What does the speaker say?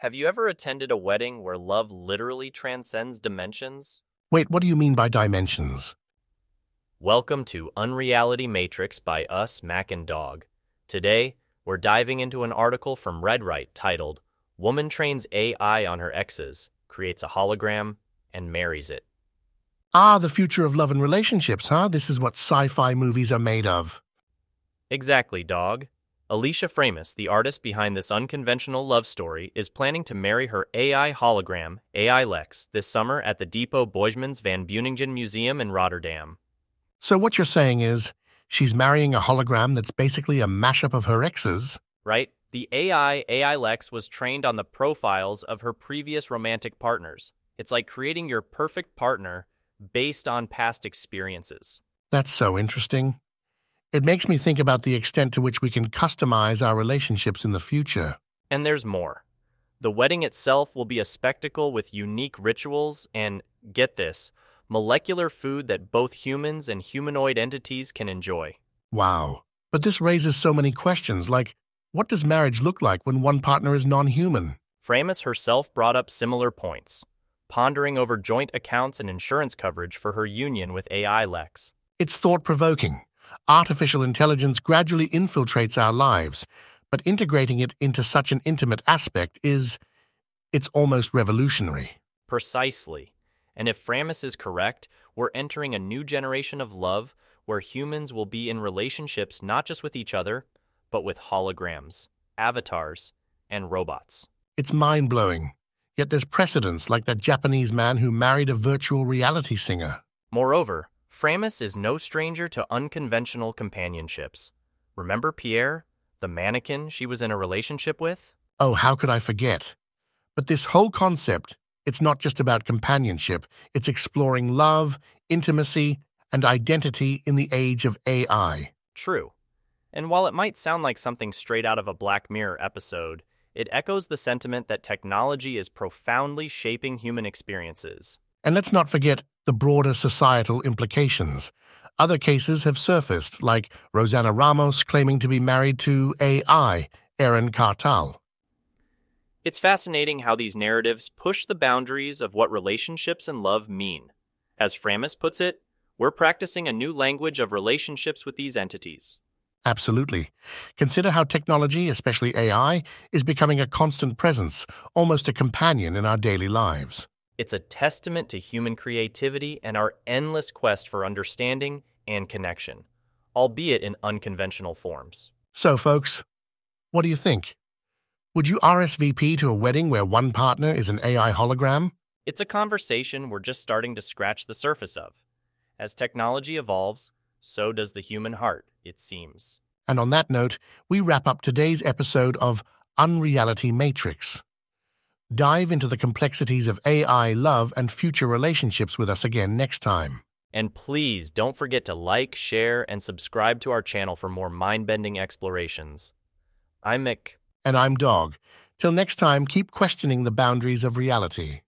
Have you ever attended a wedding where love literally transcends dimensions? Wait, what do you mean by dimensions? Welcome to Unreality Matrix by us, Mac and Dog. Today, we're diving into an article from RedRight titled Woman Trains AI on Her Exes, Creates a Hologram, and Marries It. Ah, the future of love and relationships, huh? This is what sci fi movies are made of. Exactly, dog. Alicia Framis, the artist behind this unconventional love story, is planning to marry her AI hologram, AI Lex, this summer at the Depot Boijmans van Beuningen Museum in Rotterdam. So, what you're saying is, she's marrying a hologram that's basically a mashup of her exes? Right? The AI, AI Lex, was trained on the profiles of her previous romantic partners. It's like creating your perfect partner based on past experiences. That's so interesting. It makes me think about the extent to which we can customize our relationships in the future. And there's more. The wedding itself will be a spectacle with unique rituals and, get this, molecular food that both humans and humanoid entities can enjoy. Wow. But this raises so many questions like what does marriage look like when one partner is non human? Framis herself brought up similar points, pondering over joint accounts and insurance coverage for her union with AI Lex. It's thought provoking artificial intelligence gradually infiltrates our lives, but integrating it into such an intimate aspect is. it's almost revolutionary. Precisely. And if Framis is correct, we're entering a new generation of love where humans will be in relationships not just with each other, but with holograms, avatars, and robots. It's mind blowing. Yet there's precedence like that Japanese man who married a virtual reality singer. Moreover, Framis is no stranger to unconventional companionships. Remember Pierre, the mannequin she was in a relationship with? Oh, how could I forget? But this whole concept, it's not just about companionship, it's exploring love, intimacy, and identity in the age of AI. True. And while it might sound like something straight out of a Black Mirror episode, it echoes the sentiment that technology is profoundly shaping human experiences. And let's not forget the broader societal implications. Other cases have surfaced, like Rosanna Ramos claiming to be married to AI, Eren Kartal. It's fascinating how these narratives push the boundaries of what relationships and love mean. As Framis puts it, we're practicing a new language of relationships with these entities. Absolutely. Consider how technology, especially AI, is becoming a constant presence, almost a companion in our daily lives. It's a testament to human creativity and our endless quest for understanding and connection, albeit in unconventional forms. So, folks, what do you think? Would you RSVP to a wedding where one partner is an AI hologram? It's a conversation we're just starting to scratch the surface of. As technology evolves, so does the human heart, it seems. And on that note, we wrap up today's episode of Unreality Matrix. Dive into the complexities of AI love and future relationships with us again next time. And please don't forget to like, share, and subscribe to our channel for more mind bending explorations. I'm Mick. And I'm Dog. Till next time, keep questioning the boundaries of reality.